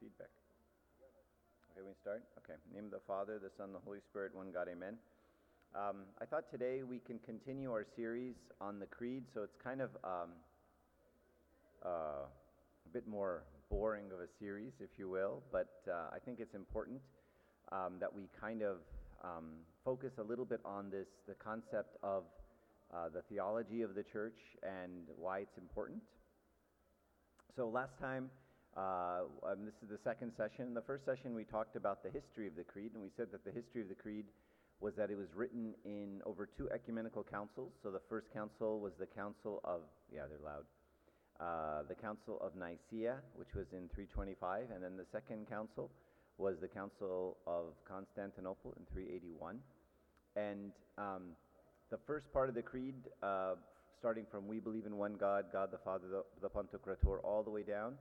feedback. Okay, we start? Okay. name of the Father, the Son, the Holy Spirit, one God, amen. Um, I thought today we can continue our series on the Creed, so it's kind of um, uh, a bit more boring of a series, if you will, but uh, I think it's important um, that we kind of um, focus a little bit on this the concept of uh, the theology of the church and why it's important. So, last time, uh, um, this is the second session. In the first session, we talked about the history of the Creed, and we said that the history of the Creed was that it was written in over two ecumenical councils. So, the first council was the Council of, yeah, they're loud, uh, the Council of Nicaea, which was in 325, and then the second council was the Council of Constantinople in 381. And um, the first part of the Creed, uh, starting from We believe in one God, God the Father, the, the Pantocrator, all the way down,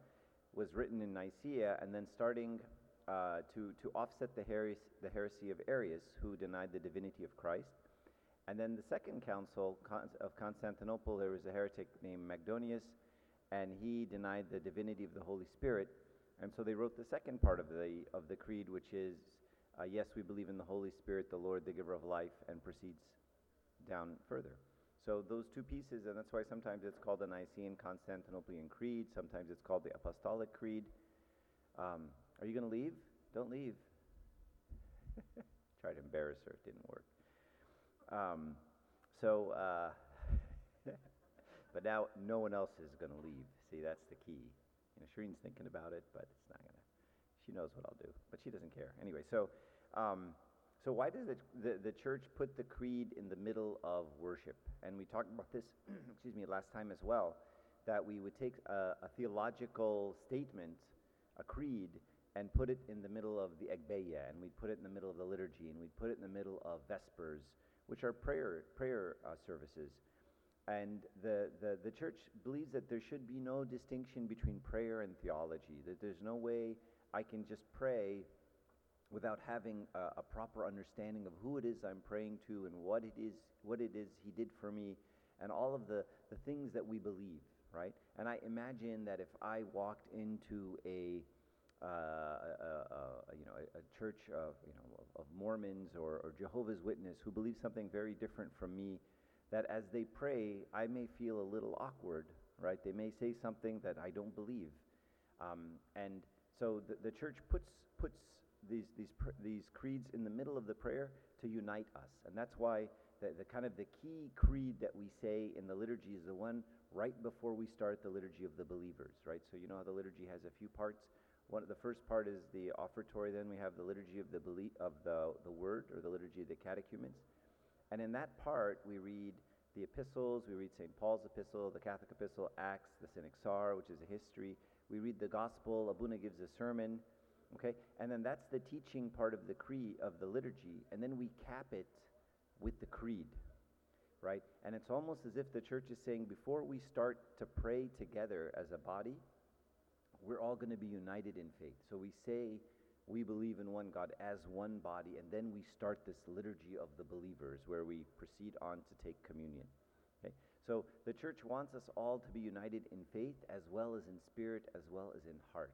was written in Nicaea, and then starting uh, to, to offset the heresy, the heresy of Arius, who denied the divinity of Christ. And then the second council of Constantinople, there was a heretic named Macedonius, and he denied the divinity of the Holy Spirit. And so they wrote the second part of the, of the creed, which is, uh, Yes, we believe in the Holy Spirit, the Lord, the giver of life, and proceeds down further. So those two pieces, and that's why sometimes it's called the Nicene Constantinopolitan Creed, sometimes it's called the Apostolic Creed. Um, are you going to leave? Don't leave. Tried to embarrass her, it didn't work. Um, so, uh, but now no one else is going to leave. See, that's the key. You know, Shireen's thinking about it, but it's not going to. She knows what I'll do, but she doesn't care. Anyway, so. Um, so, why does the, the, the, church put the creed in the middle of worship? And we talked about this, excuse me, last time as well, that we would take a, a, theological statement, a creed, and put it in the middle of the Agpeya, and we'd put it in the middle of the liturgy, and we'd put it in the middle of Vespers, which are prayer, prayer uh, services. And the, the, the church believes that there should be no distinction between prayer and theology, that there's no way I can just pray without having a, a, proper understanding of who it is I'm praying to and what it is what it is He did for me, and all of the, the things that we believe, right? And I imagine that if I walked into a uh, a, a, you know, a, church of, you know, of Mormons or, or Jehovah's Witness who believe something very different from me, that as they pray, I may feel a little awkward, right? They may say something that I don't believe. Um, and so the, the church puts, puts these, these, these creeds in the middle of the prayer to unite us. And that's why the, the kind of the key creed that we say in the liturgy is the one right before we start the liturgy of the believers, right? So you know how the liturgy has a few parts. One, the first part is the offertory, then we have the liturgy of the, belie- of the, the word, or the liturgy of the catechumens. And in that part, we read the epistles, we read St. Paul's epistle, the Catholic epistle, Acts, the Synaxar, which is a history. We read the gospel, Abuna gives a sermon, Okay? And then that's the teaching part of the creed, of the liturgy. And then we cap it with the creed, right? And it's almost as if the church is saying before we start to pray together as a body, we're all going to be united in faith. So we say we believe in one God as one body, and then we start this liturgy of the believers where we proceed on to take communion. Okay? So the church wants us all to be united in faith as well as in spirit as well as in heart.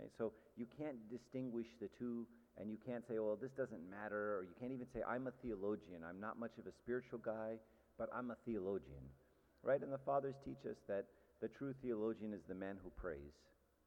Okay, so you can't distinguish the two, and you can't say, well, this doesn't matter, or you can't even say, I'm a theologian. I'm not much of a spiritual guy, but I'm a theologian. Right? And the fathers teach us that the true theologian is the man who prays.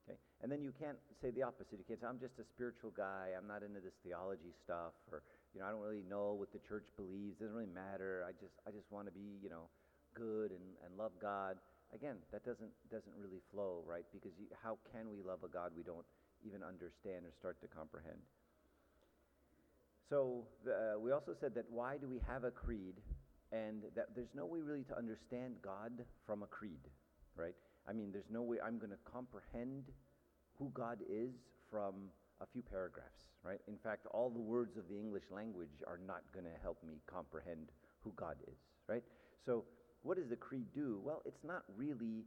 Okay? And then you can't say the opposite. You can't say, I'm just a spiritual guy. I'm not into this theology stuff, or, you know, I don't really know what the church believes. It doesn't really matter. I just, I just want to be, you know, good and, and love God again, that doesn't, doesn't really flow, right? Because you, how can we love a God we don't even understand or start to comprehend? So the, uh, we also said that why do we have a creed and that there's no way really to understand God from a creed, right? I mean, there's no way I'm going to comprehend who God is from a few paragraphs, right? In fact, all the words of the English language are not going to help me comprehend who God is, right? So what does the creed do? Well, it's not really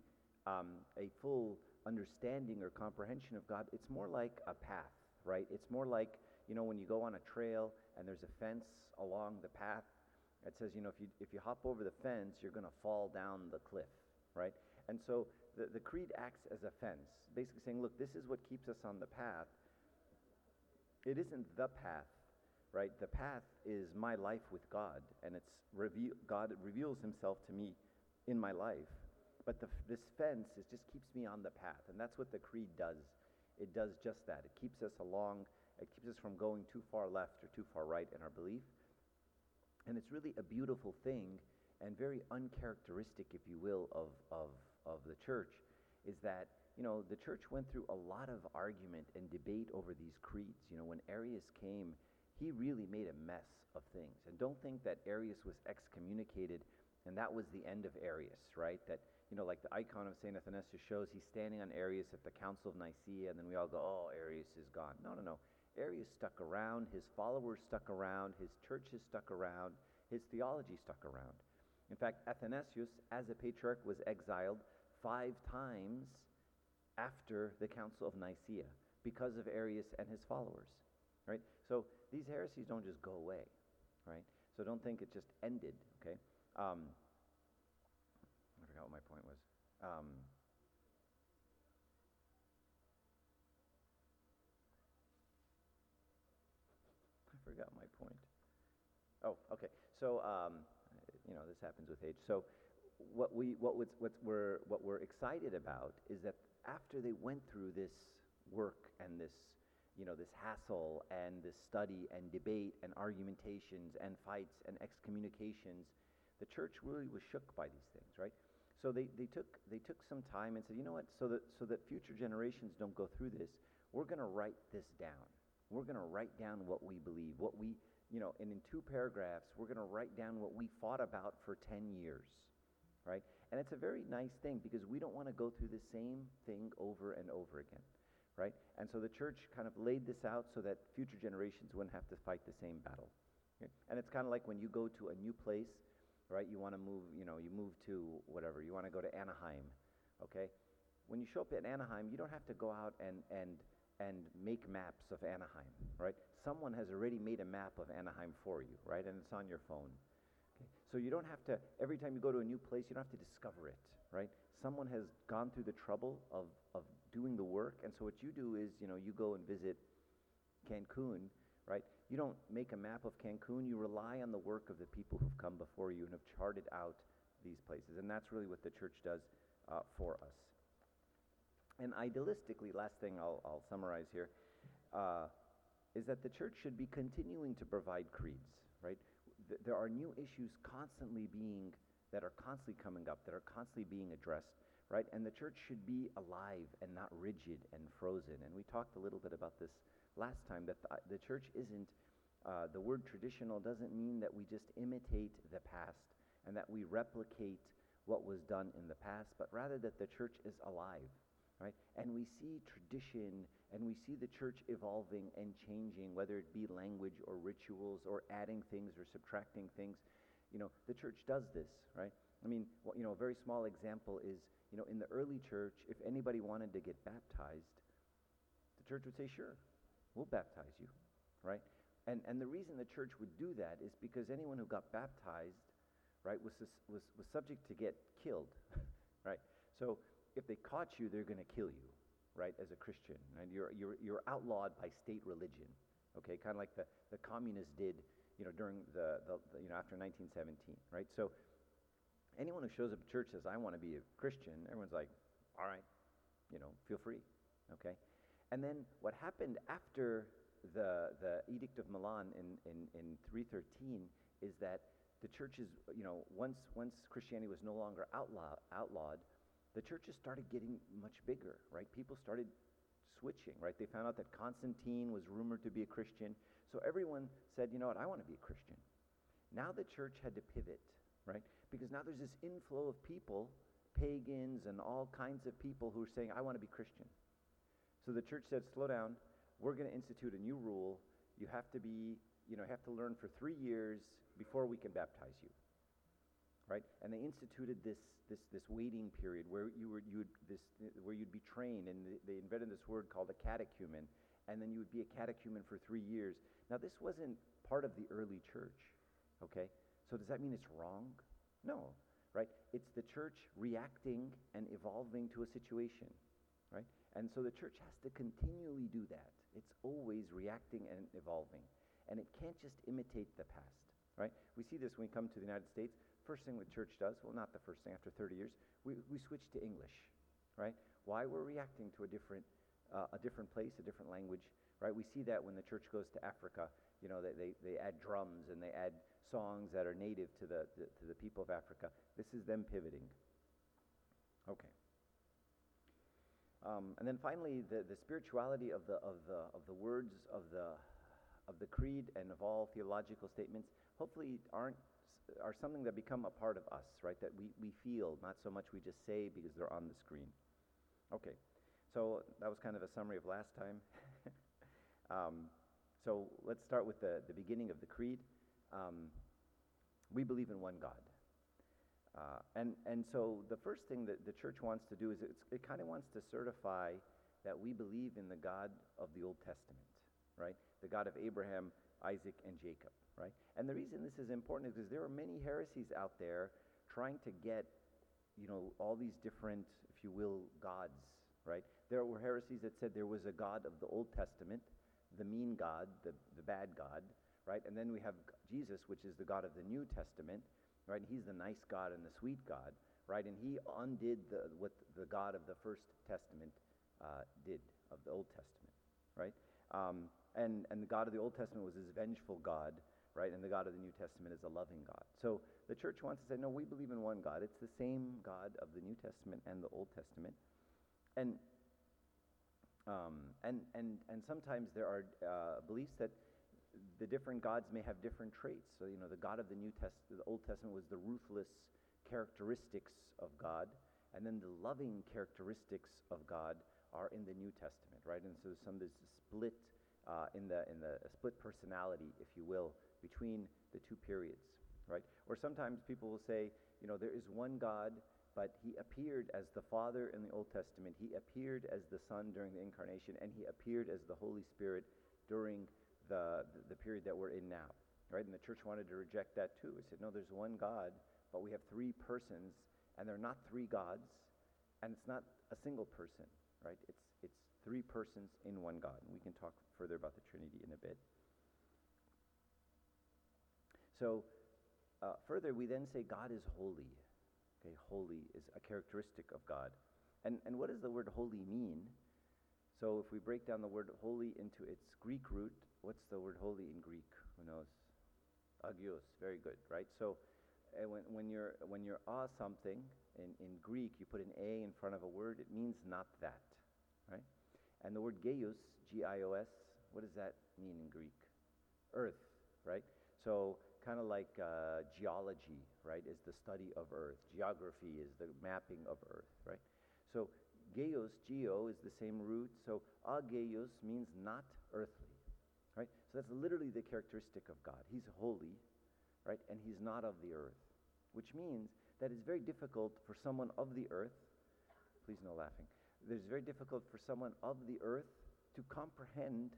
um, a full understanding or comprehension of God. It's more like a path, right? It's more like, you know, when you go on a trail and there's a fence along the path, it says, you know, if you, if you hop over the fence, you're going to fall down the cliff, right? And so the, the creed acts as a fence, basically saying, look, this is what keeps us on the path. It isn't the path, right? The path is my life with God, and it's God reveals himself to me in my life. But the, this fence is just keeps me on the path, and that's what the creed does. It does just that. It keeps us along. It keeps us from going too far left or too far right in our belief. And it's really a beautiful thing and very uncharacteristic, if you will, of, of, of the church, is that, you know, the church went through a lot of argument and debate over these creeds. You know, when Arius came, he really made a mess of things. And don't think that Arius was excommunicated and that was the end of Arius, right? That, you know, like the icon of St. Athanasius shows he's standing on Arius at the Council of Nicaea, and then we all go, oh, Arius is gone. No, no, no. Arius stuck around, his followers stuck around, his churches stuck around, his theology stuck around. In fact, Athanasius, as a patriarch, was exiled five times after the Council of Nicaea because of Arius and his followers. Right? So these heresies don't just go away. Right? So don't think it just ended. Okay? Um, I forgot what my point was. Um, I forgot my point. Oh, okay. So um, you know, this happens with age. So what, we, what, was, what, we're, what we're excited about is that after they went through this work and this, you know, this hassle and this study and debate and argumentations and fights and excommunications, the church really was shook by these things, right? So they, they, took, they took some time and said, you know what, so that, so that future generations don't go through this, we're going to write this down. We're going to write down what we believe, what we, you know, and in two paragraphs, we're going to write down what we fought about for 10 years, right? And it's a very nice thing because we don't want to go through the same thing over and over again, right? And so the church kind of laid this out so that future generations wouldn't have to fight the same battle. Okay? And it's kind of like when you go to a new place, right? You want to move, you know, you move to whatever, you want to go to Anaheim, okay? When you show up at Anaheim, you don't have to go out and, and, and make maps of Anaheim, right? Someone has already made a map of Anaheim for you, right? And it's on your phone. Okay? So you don't have to, every time you go to a new place, you don't have to discover it, right? Someone has gone through the trouble of, of. And so what you do is, you know, you go and visit Cancun, right? You don't make a map of Cancun. You rely on the work of the people who've come before you and have charted out these places. And that's really what the church does uh, for us. And idealistically, last thing I'll, I'll summarize here, uh, is that the church should be continuing to provide creeds, right? Th- there are new issues constantly being, that are constantly coming up, that are constantly being addressed, right? And the church should be alive and not rigid and frozen. And we talked a little bit about this last time, that the, the church isn't, uh, the word traditional doesn't mean that we just imitate the past and that we replicate what was done in the past, but rather that the church is alive right? And we see tradition and we see the church evolving and changing, whether it be language or rituals or adding things or subtracting things. You know, the church does this, right? I mean, you know, a very small example is, you know, in the early church, if anybody wanted to get baptized, the church would say, sure, we'll baptize you, right? And, and the reason the church would do that is because anyone who got baptized, right, was, was, was subject to get killed, right? So if they caught you, they're going to kill you, right, as a Christian. And you're, you're, you're outlawed by state religion, okay, kind of like the, the communists did, you know, during the, the, the, you know, after 1917, right? So anyone who shows up at church says, I want to be a Christian, everyone's like, all right, you know, feel free, okay? And then what happened after the, the Edict of Milan in, in, in 313 is that the churches, you know, once, once Christianity was no longer outlaw, outlawed, the churches started getting much bigger, right? People started switching, right? They found out that Constantine was rumored to be a Christian. So everyone said, you know what, I want to be a Christian. Now the church had to pivot, right? Because now there's this inflow of people, pagans and all kinds of people who are saying, I want to be Christian. So the church said, slow down. We're going to institute a new rule. You have to be, you know, have to learn for three years before we can baptize you right? And they instituted this, this, this waiting period where, you were, you would, this, where you'd be trained, and they invented this word called a catechumen, and then you would be a catechumen for three years. Now, this wasn't part of the early church, okay? So does that mean it's wrong? No. right? It's the church reacting and evolving to a situation, right? And so the church has to continually do that. It's always reacting and evolving. And it can't just imitate the past, right? We see this when we come to the United States. First thing the church does, well, not the first thing, after 30 years, we, we switch to English, right? Why? We're reacting to a different, uh, a different place, a different language, right? We see that when the church goes to Africa. You know, they, they, they add drums and they add songs that are native to the, the, to the people of Africa. This is them pivoting. Okay. Um, and then finally, the, the spirituality of the, of, the, of the words of the, of the creed and of all theological statements hopefully aren't are something that become a part of us, right? That we, we feel, not so much we just say because they're on the screen. Okay, so that was kind of a summary of last time. um, so let's start with the, the beginning of the creed. Um, we believe in one God. Uh, and, and so the first thing that the church wants to do is it kind of wants to certify that we believe in the God of the Old Testament, right? The God of Abraham, Isaac, and Jacob, right? And the reason this is important is because there are many heresies out there trying to get, you know, all these different, if you will, gods, right? There were heresies that said there was a God of the Old Testament, the mean God, the, the bad God, right? And then we have Jesus, which is the God of the New Testament, right? And he's the nice God and the sweet God, right? And he undid the, what the God of the First Testament uh, did, of the Old Testament, right? Um, and, and the God of the Old Testament was his vengeful God, right? And the God of the New Testament is a loving God. So the church wants to say, no, we believe in one God. It's the same God of the New Testament and the Old Testament. And, um, and, and, and sometimes there are uh, beliefs that the different gods may have different traits. So, you know, the God of the New Testament, the Old Testament was the ruthless characteristics of God, and then the loving characteristics of God are in the New Testament, right? And so some there's a split uh, in the in the split personality, if you will, between the two periods, right? Or sometimes people will say, you know, there is one God, but he appeared as the Father in the Old Testament. He appeared as the Son during the incarnation, and he appeared as the Holy Spirit during the, the period that we're in now. Right? And the church wanted to reject that too. It said, no, there's one God, but we have three persons, and they're not three gods, and it's not a single person. Right? It's, it's three persons in one God. And we can talk further about the Trinity in a bit. So, uh, further, we then say God is holy. Okay, holy is a characteristic of God. And, and what does the word holy mean? So, if we break down the word holy into its Greek root, What's the word holy in Greek? Who knows? Agios. Very good, right? So uh, when, when you're when you're a something in, in Greek, you put an a in front of a word. It means not that, right? And the word geos, G-I-O-S, what does that mean in Greek? Earth, right? So kind of like uh, geology, right, is the study of Earth. Geography is the mapping of Earth, right? So geos, geo, is the same root. So ageos means not earthly. That's literally the characteristic of God. He's holy, right? And he's not of the earth, which means that it's very difficult for someone of the earth, please no laughing, it's very difficult for someone of the earth to comprehend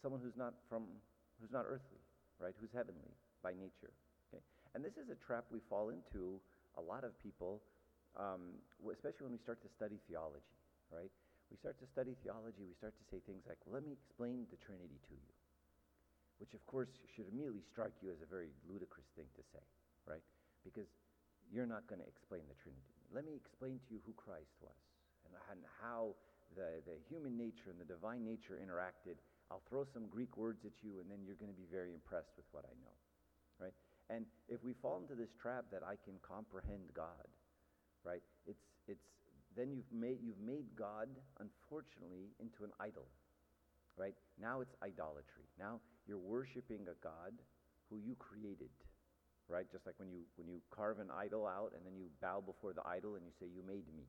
someone who's not from, who's not earthly, right? Who's heavenly by nature. Okay? And this is a trap we fall into, a lot of people, um, especially when we start to study theology, right? we start to study theology, we start to say things like, well, let me explain the Trinity to you. Which, of course, should immediately strike you as a very ludicrous thing to say, right? Because you're not going to explain the Trinity. Let me explain to you who Christ was and, and how the, the human nature and the divine nature interacted. I'll throw some Greek words at you, and then you're going to be very impressed with what I know, right? And if we fall into this trap that I can comprehend God, right? It's, it's then you've made, you've made God, unfortunately, into an idol. Right? Now it's idolatry. Now you're worshiping a God who you created. Right? Just like when you, when you carve an idol out and then you bow before the idol and you say, You made me.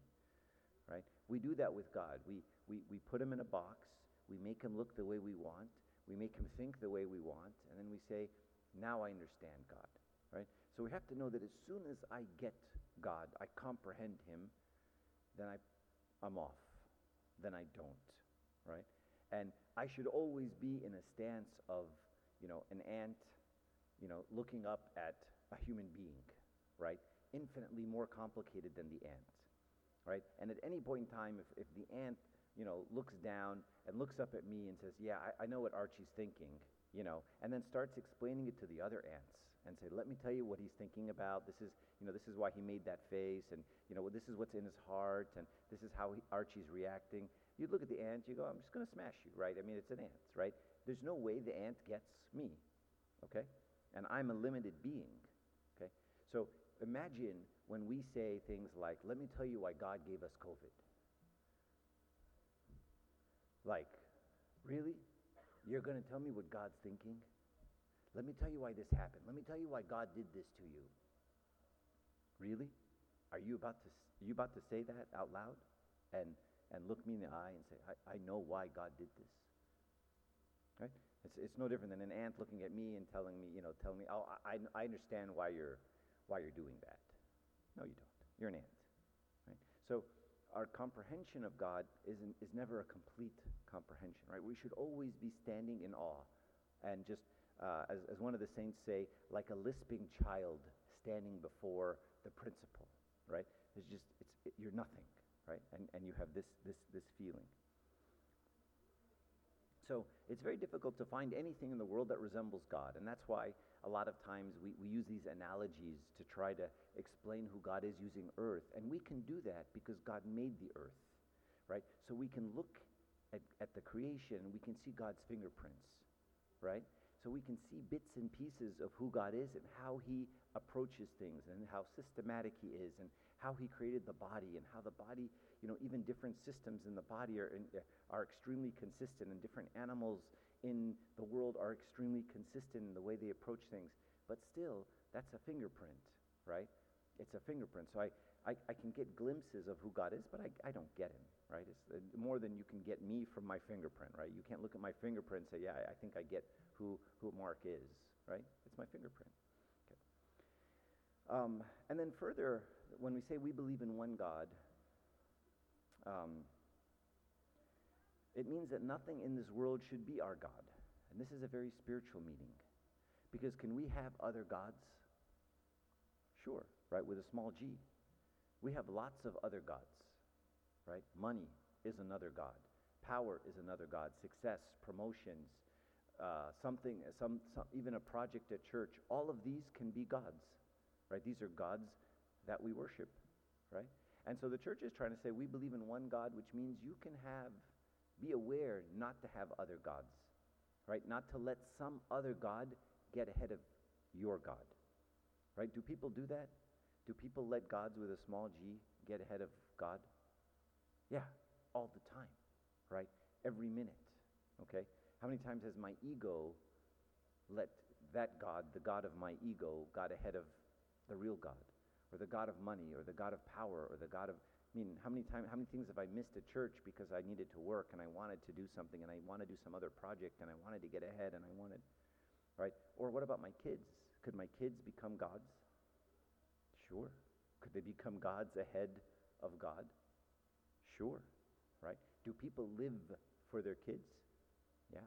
Right? We do that with God. We, we, we put him in a box. We make him look the way we want. We make him think the way we want. And then we say, Now I understand God. Right? So we have to know that as soon as I get God, I comprehend him, then I, I'm off. Then I don't, right? And I should always be in a stance of, you know, an ant, you know, looking up at a human being, right? infinitely more complicated than the ant, right? And at any point in time, if, if the ant, you know, looks down and looks up at me and says, yeah, I, I know what Archie's thinking, you know, and then starts explaining it to the other ants and say, let me tell you what he's thinking about. This is, you know, this is why he made that face, and you know, this is what's in his heart, and this is how he, Archie's reacting. You look at the ant, you go, I'm just going to smash you, right? I mean, it's an ant, right? There's no way the ant gets me, okay? And I'm a limited being, okay? So imagine when we say things like, let me tell you why God gave us COVID. Like, really? You're going to tell me what God's thinking? Let me tell you why this happened. Let me tell you why God did this to you. Really? Are you about to, you about to say that out loud? And, and look me in the eye and say, I, I know why God did this. Right? It's, it's no different than an ant looking at me and telling me, you know, telling me, oh, I, I understand why you're, why you're doing that. No, you don't. You're an ant. Right? So our comprehension of God is, is never a complete comprehension, right? We should always be standing in awe and just uh, as, as one of the saints say, like a lisping child standing before the principal, right? It's just, it's, it, you're nothing, right? And, and you have this, this, this feeling. So it's very difficult to find anything in the world that resembles God. And that's why a lot of times we, we use these analogies to try to explain who God is using earth. And we can do that because God made the earth, right? So we can look at, at the creation and we can see God's fingerprints, right? so we can see bits and pieces of who God is and how He approaches things and how systematic He is and how He created the body and how the body, you know, even different systems in the body are, in, are extremely consistent and different animals in the world are extremely consistent in the way they approach things. But still, that's a fingerprint, right? It's a fingerprint. So I, I, I can get glimpses of who God is, but I, I don't get Him, right? It's uh, more than you can get me from my fingerprint, right? You can't look at my fingerprint and say, yeah, I, think I get who, who Mark is, right? It's my fingerprint. Um, and then further, when we say we believe in one God, um, it means that nothing in this world should be our God. And this is a very spiritual meaning. Because can we have other gods? Sure, right? With a small g. We have lots of other gods, right? Money is another God. Power is another God. Success, promotions, uh, something, some, some, even a project at church, all of these can be gods, right? These are gods that we worship, right? And so the church is trying to say we believe in one God, which means you can have, be aware not to have other gods, right? Not to let some other God get ahead of your God, right? Do people do that? Do people let gods with a small g get ahead of God? Yeah, all the time, right? Every minute, okay? How many times has my ego let that God, the God of my ego, got ahead of the real God? Or the God of money, or the God of power, or the God of. I mean, how many, times, how many things have I missed at church because I needed to work and I wanted to do something and I want to do some other project and I wanted to get ahead and I wanted. Right? Or what about my kids? Could my kids become gods? Sure. Could they become gods ahead of God? Sure. Right? Do people live for their kids? Yeah,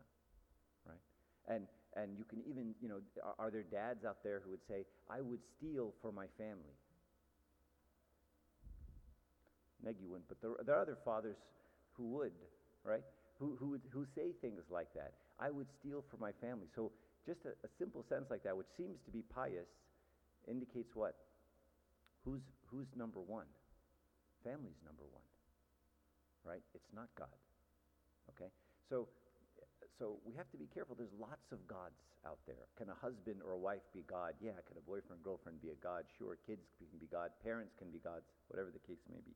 right? And, and you can even, you know, are, are there dads out there who would say, I would steal for my family? Meg, you wouldn't, but there, there are other fathers who would, right? Who, who, who say things like that. I would steal for my family. So just a, a simple sentence like that, which seems to be pious, indicates what? Who's, who's number one? Family's number one, right? It's not God. Okay? So so we have to be careful. There's lots of gods out there. Can a husband or a wife be God? Yeah. Can a boyfriend, girlfriend be a God? Sure. Kids can be God. Parents can be gods, whatever the case may be.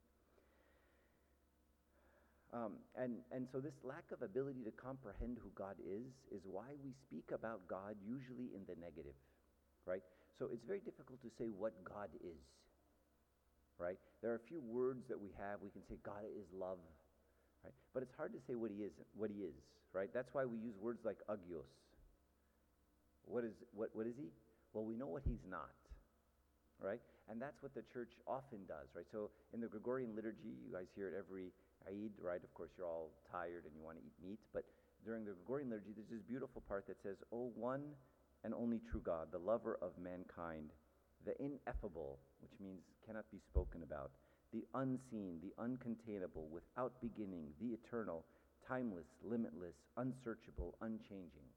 Um, and, and so this lack of ability to comprehend who God is is why we speak about God usually in the negative, right? So it's very difficult to say what God is, right? There are a few words that we have. We can say God is love, right? But it's hard to say what he is, what he is, right? That's why we use words like agios. What is, what, what is he? Well, we know what he's not, right? And that's what the church often does, right? So in the Gregorian liturgy, you guys hear it every Eid, right? Of course, you're all tired and you want to eat meat, but during the Gregorian liturgy, there's this beautiful part that says, O one and only true God, the lover of mankind, the ineffable, which means cannot be spoken about, the unseen, the uncontainable, without beginning, the eternal, timeless, limitless, unsearchable, unchanging.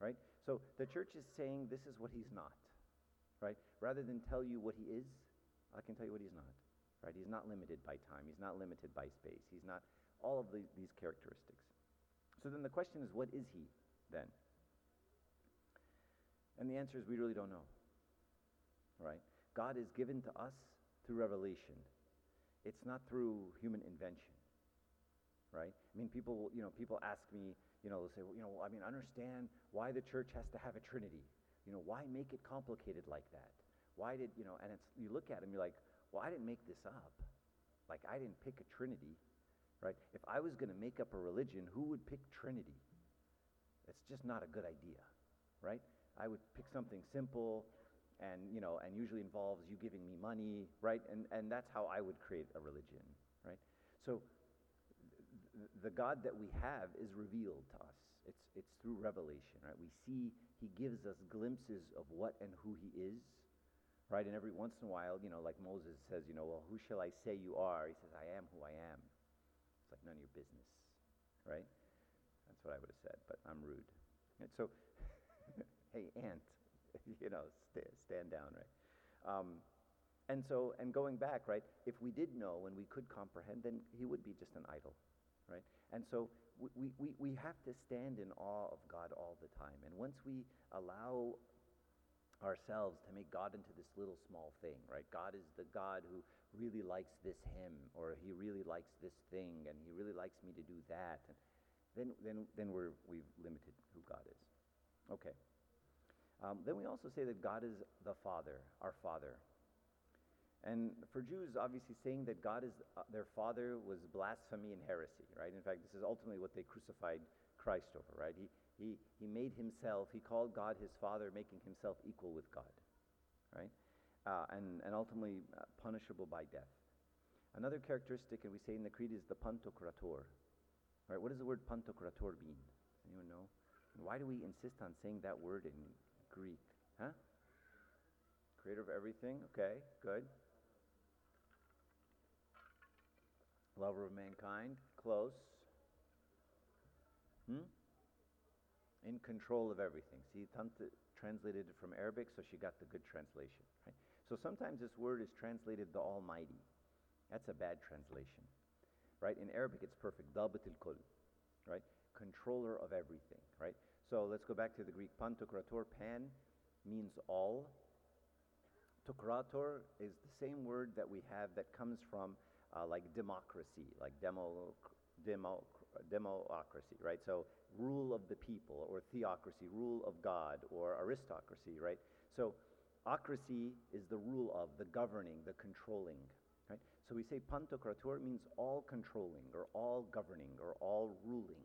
Right? So the church is saying this is what he's not. Right? Rather than tell you what he is, I can tell you what he's not. Right? He's not limited by time. He's not limited by space. He's not all of the, these characteristics. So then the question is, what is he then? And the answer is we really don't know. Right? God is given to us through revelation. It's not through human invention. Right? I mean, people, you know, people ask me, you know, they'll say, well, you know, I mean, understand why the church has to have a trinity. You know, why make it complicated like that? Why did, you know, and it's, you look at them, you're like, well, I didn't make this up. Like, I didn't pick a trinity, right? If I was going to make up a religion, who would pick trinity? It's just not a good idea, right? I would pick something simple and, you know, and usually involves you giving me money, right? And, and that's how I would create a religion, right? So th- the God that we have is revealed to us. It's, it's through revelation, right? We see, he gives us glimpses of what and who he is, right? And every once in a while, you know, like Moses says, you know, well, who shall I say you are? He says, I am who I am. It's like none of your business, right? That's what I would have said, but I'm rude. And so, hey, ant, you know, st- stand down, right? Um, and so, and going back, right, if we did know and we could comprehend, then he would be just an idol, right? And so we, we, we have to stand in awe of God all the time. And once we allow ourselves to make God into this little small thing, right? God is the God who really likes this hymn, or he really likes this thing, and he really likes me to do that. And then, then, then we're, we've limited who God is. Okay. Um, then we also say that God is the Father, our Father. And for Jews, obviously saying that God is uh, their Father was blasphemy and heresy, right? In fact, this is ultimately what they crucified Christ over, right? He, he, he made himself, he called God his Father, making himself equal with God, right? Uh, and, and ultimately uh, punishable by death. Another characteristic, and we say in the Creed, is the pantokrator. Right? What does the word pantokrator mean? Anyone know? And why do we insist on saying that word in Greek? Huh? Creator of everything? Okay, good. Lover of mankind? Close. Hmm? In control of everything. See, Tanta translated it from Arabic, so she got the good translation. Right? So sometimes this word is translated the Almighty. That's a bad translation. Right? In Arabic, it's perfect. Dabat kul. Right? Controller of everything. Right? So let's go back to the Greek. Pantokrator, pan, means all. Tokrator is the same word that we have that comes from uh, like democracy, like demo, demo, democracy, right? So rule of the people, or theocracy, rule of God, or aristocracy, right? So ocracy is the rule of, the governing, the controlling, right? So we say pantokrator means all controlling, or all governing, or all ruling,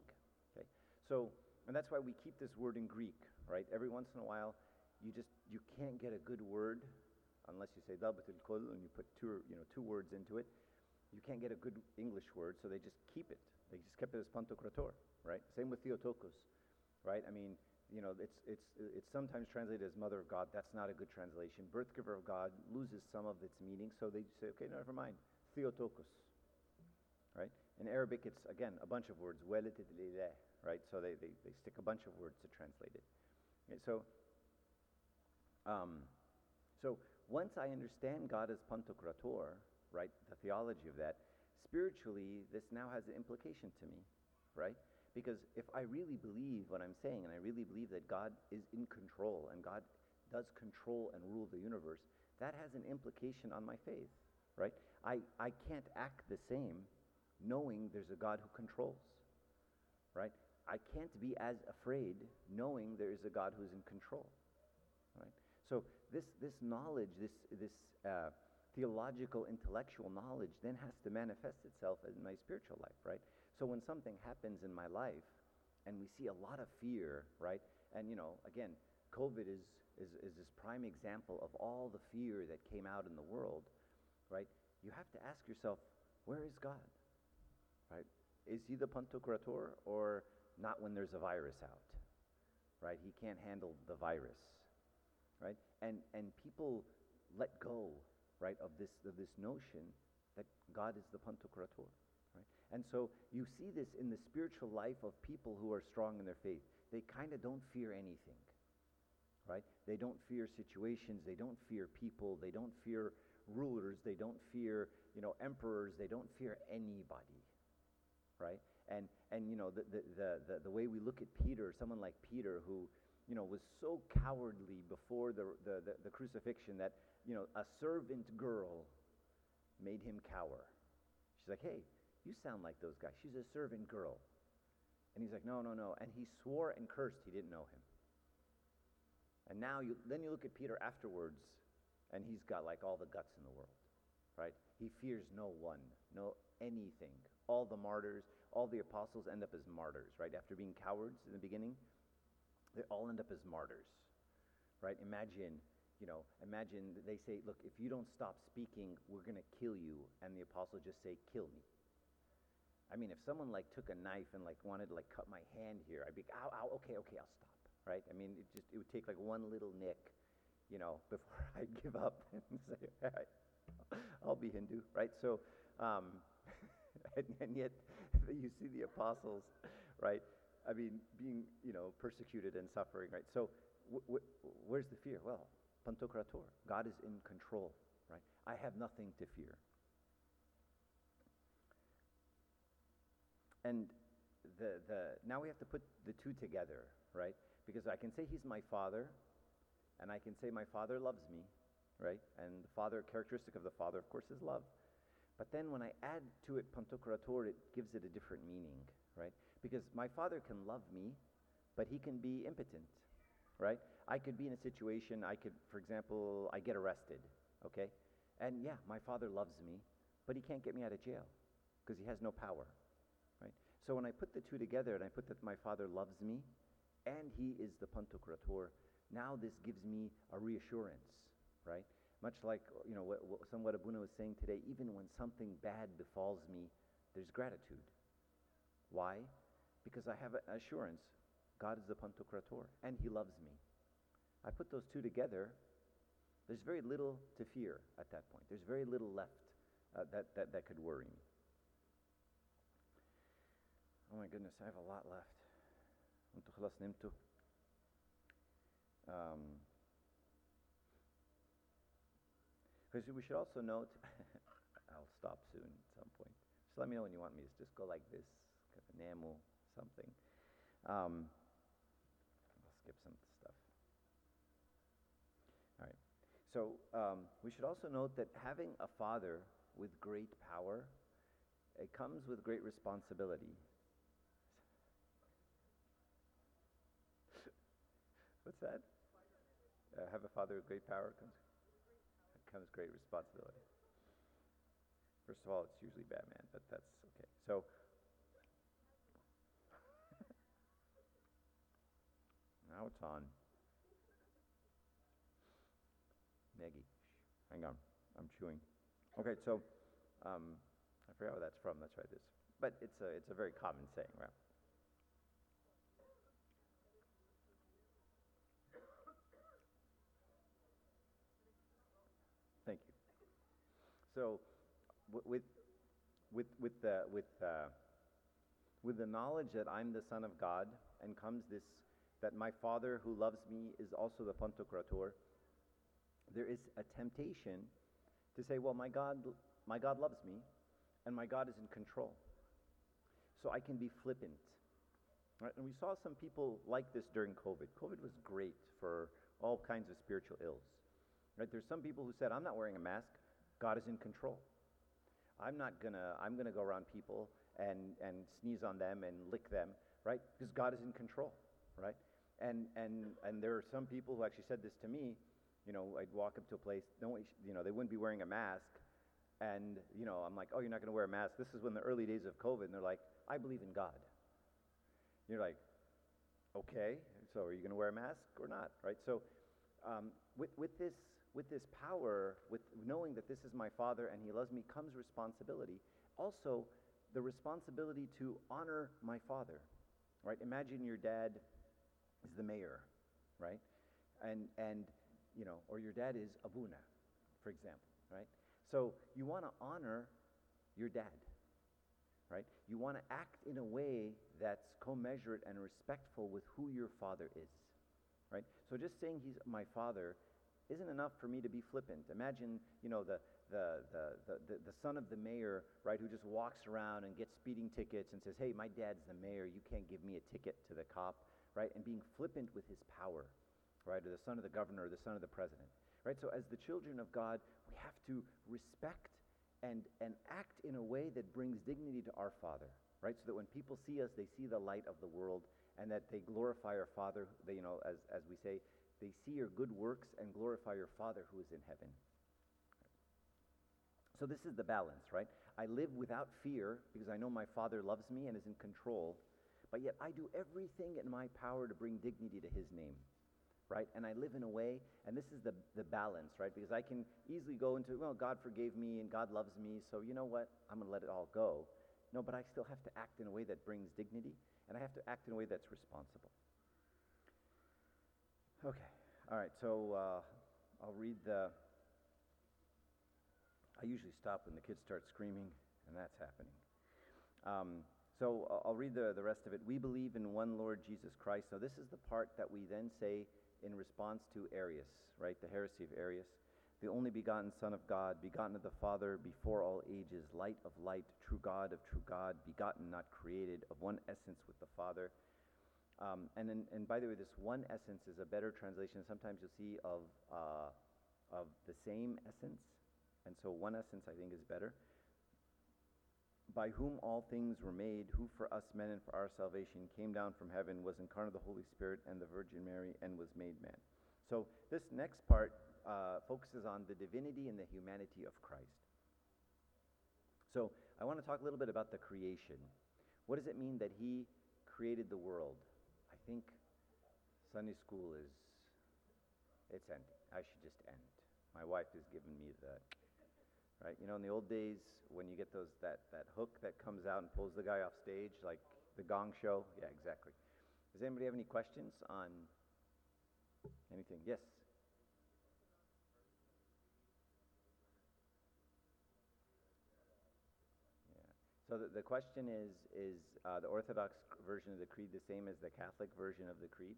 okay? So, and that's why we keep this word in Greek, right? Every once in a while, you just, you can't get a good word unless you say dabatul and you put two, you know, two words into it you can't get a good English word, so they just keep it. They just kept it as pantokrator, right? Same with Theotokos, right? I mean, you know, it's, it's, it's sometimes translated as mother of God. That's not a good translation. Birth giver of God loses some of its meaning, so they say, okay, never mind. Theotokos, right? In Arabic, it's, again, a bunch of words, right? So they, they, they stick a bunch of words to translate it. Okay, so, um, so once I understand God as pantokrator, right, the theology of that, spiritually, this now has an implication to me, right? Because if I really believe what I'm saying, and I really believe that God is in control and God does control and rule the universe, that has an implication on my faith, right? I, I can't act the same knowing there's a God who controls, right? I can't be as afraid knowing there is a God who's in control, right? So this, this knowledge, this, this uh, theological, intellectual knowledge then has to manifest itself in my spiritual life, right? So when something happens in my life and we see a lot of fear, right? And, you know, again, COVID is, is, is this prime example of all the fear that came out in the world, right? You have to ask yourself, where is God? Right? Is he the Pantokrator or not when there's a virus out? Right? He can't handle the virus. Right? And, and people let go, right, of this, of this notion that God is the Pantokrator. Right? And so you see this in the spiritual life of people who are strong in their faith. They kind of don't fear anything. Right? They don't fear situations, they don't fear people, they don't fear rulers, they don't fear, you know, emperors, they don't fear anybody. Right? And and you know, the the, the, the, way we look at Peter, someone like Peter who, you know, was so cowardly before the, the, the, the crucifixion that, you know, a servant girl made him cower. She's like, hey, you sound like those guys. She's a servant girl. And he's like, no, no, no. And he swore and cursed he didn't know him. And now you, then you look at Peter afterwards, and he's got like all the guts in the world, right? He fears no one, no anything. All the martyrs, all the apostles end up as martyrs, right? After being cowards in the beginning, they all end up as martyrs, right? Imagine, you know, imagine they say, look, if you don't stop speaking, we're going to kill you. And the apostle just say, kill me. I mean, if someone like took a knife and like wanted to like cut my hand here, I'd be, ow, ow, okay, okay, I'll stop right? I mean, it just it would take like one little nick, you know, before I give up and say, all right, I'll be Hindu, right? So, um, and, and yet you see the apostles, right? I mean, being you know persecuted and suffering, right? So, where's the fear? Well, Pantokrator, God is in control, right? I have nothing to fear. And the, the, now we have to put the two together, right? Because I can say he's my father, and I can say my father loves me, right? And the father, characteristic of the father, of course, is love. But then when I add to it pantokrator, it gives it a different meaning, right? Because my father can love me, but he can be impotent, right? I could be in a situation, I could, for example, I get arrested, okay? And yeah, my father loves me, but he can't get me out of jail because he has no power, right? So when I put the two together and I put that my father loves me, and he is the Pantokrator. Now this gives me a reassurance, right? Much like you know what, what somewhat Abuna was saying today, even when something bad befalls me, there's gratitude. Why? Because I have an assurance God is the Pantokrator and he loves me. I put those two together, there's very little to fear at that point. There's very little left uh, that, that, that could worry me. Oh my goodness, I have a lot left. انتوا خلاص نمتوا um, because we should also note I'll stop soon at some point just let me know when you want me to just go like this kind of enamel something um, so um, we should also note that having a father with great power it comes with great responsibility What's that? Uh, have a father with great power comes, comes great responsibility. First of all, it's usually Batman, but that's okay. So, now it's on. Maggie, hang on, I'm chewing. Okay, so um, I forgot where that's from. That's right, this, but it's a it's a very common saying, right? Thank you. So, with, with, with, the, with, uh, with the knowledge that I'm the Son of God, and comes this, that my Father who loves me is also the Pantokrator, there is a temptation to say, well, my God, my God loves me, and my God is in control. So I can be flippant. Right? And we saw some people like this during COVID. COVID was great for all kinds of spiritual ills. Right? There's some people who said, I'm not wearing a mask God is in control. I'm not gonna, I'm gonna go around people and, and sneeze on them and lick them, right? Because God is in control, right? And, and, and there are some people who actually said this to me. You know, I'd walk up to a place, no you know, they wouldn't be wearing a mask. And, you know, I'm like, oh, you're not going to wear a mask. This is when the early days of COVID. And they're like, I believe in God. You're like, okay, so are you going to wear a mask or not, right? So um, with, with this with this power, with knowing that this is my Father and He loves me, comes responsibility. Also, the responsibility to honor my Father. Right? Imagine your dad is the mayor, right? And and you know, or your dad is Abuna, for example, right? So you want to honor your dad, right? You want to act in a way that's commensurate and respectful with who your father is, right? So just saying he's my father isn't enough for me to be flippant. Imagine, you know, the, the, the, the, the, son of the mayor, right, who just walks around and gets speeding tickets and says, hey, my dad's the mayor, you can't give me a ticket to the cop, right? And being flippant with his power, right? Or the son of the governor or the son of the president, right? So as the children of God, we have to respect and, and act in a way that brings dignity to our Father, right? So that when people see us, they see the light of the world and that they glorify our Father, they, you know, as, as we say, they see your good works and glorify your Father who is in heaven. So this is the balance, right? I live without fear because I know my Father loves me and is in control, but yet I do everything in my power to bring dignity to his name. Right? And I live in a way, and this is the, the balance, right? Because I can easily go into, well, God forgave me and God loves me, so you know what? I'm going to let it all go. No, but I still have to act in a way that brings dignity, and I have to act in a way that's responsible. Okay. All right. So uh, I'll read the. I usually stop when the kids start screaming, and that's happening. Um, so I'll read the, the rest of it. We believe in one Lord Jesus Christ. Now, this is the part that we then say in response to Arius, right? The heresy of Arius. The only begotten Son of God, begotten of the Father before all ages, light of light, true God of true God, begotten, not created, of one essence with the Father um, and, then, and by the way, this one essence is a better translation. Sometimes you'll see of, uh, of the same essence. And so one essence, I think, is better. By whom all things were made, who for us men and for our salvation came down from heaven, was incarnate the Holy Spirit and the Virgin Mary, and was made man. So this next part uh, focuses on the divinity and the humanity of Christ. So I want to talk a little bit about the creation. What does it mean that he created the world? I think Sunday school is, it's ending. I should just end. My wife has given me the, right? You know, in the old days, when you get those, that, that hook that comes out and pulls the guy off stage, like the gong show? Yeah, exactly. Does anybody have any questions on anything? Yes? So the, the question is, is uh, the Orthodox version of the creed the same as the Catholic version of the creed?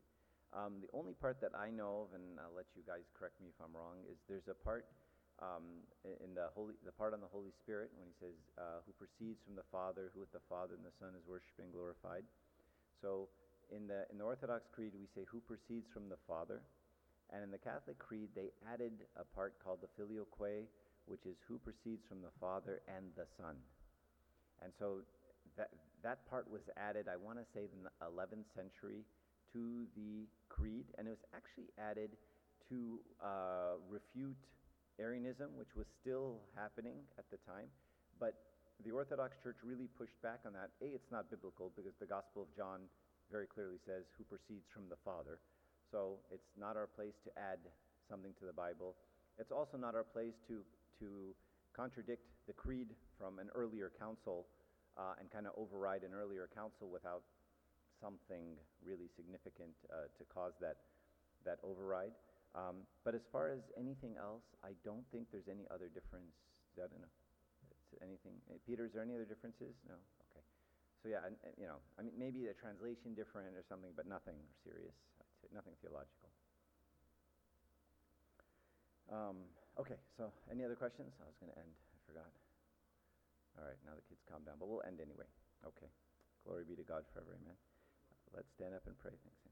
Um, the only part that I know of, and I'll let you guys correct me if I'm wrong, is there's a part um, in the holy, the part on the Holy Spirit when he says, uh, "Who proceeds from the Father, who with the Father and the Son is worshipped and glorified." So in the in the Orthodox creed we say, "Who proceeds from the Father," and in the Catholic creed they added a part called the Filioque, which is "Who proceeds from the Father and the Son." And so that, that part was added, I want to say, in the 11th century to the creed, and it was actually added to uh, refute Arianism, which was still happening at the time. But the Orthodox Church really pushed back on that. A, it's not biblical because the Gospel of John very clearly says who proceeds from the Father. So it's not our place to add something to the Bible. It's also not our place to, to contradict the creed from an earlier council uh, and kind of override an earlier council without something really significant uh, to cause that, that override. Um, but as far as anything else, I don't think there's any other difference. I don't know. It's anything. Uh, Peter, is there any other differences? No? Okay. So yeah, and, and, you know, I mean, maybe the translation different or something, but nothing serious. Nothing theological. Um, okay, so any other questions? I was going to end. I forgot. All right, now the kids calm down, but we'll end anyway. Okay. Glory be to God forever. Amen. Let's stand up and pray. Thanks.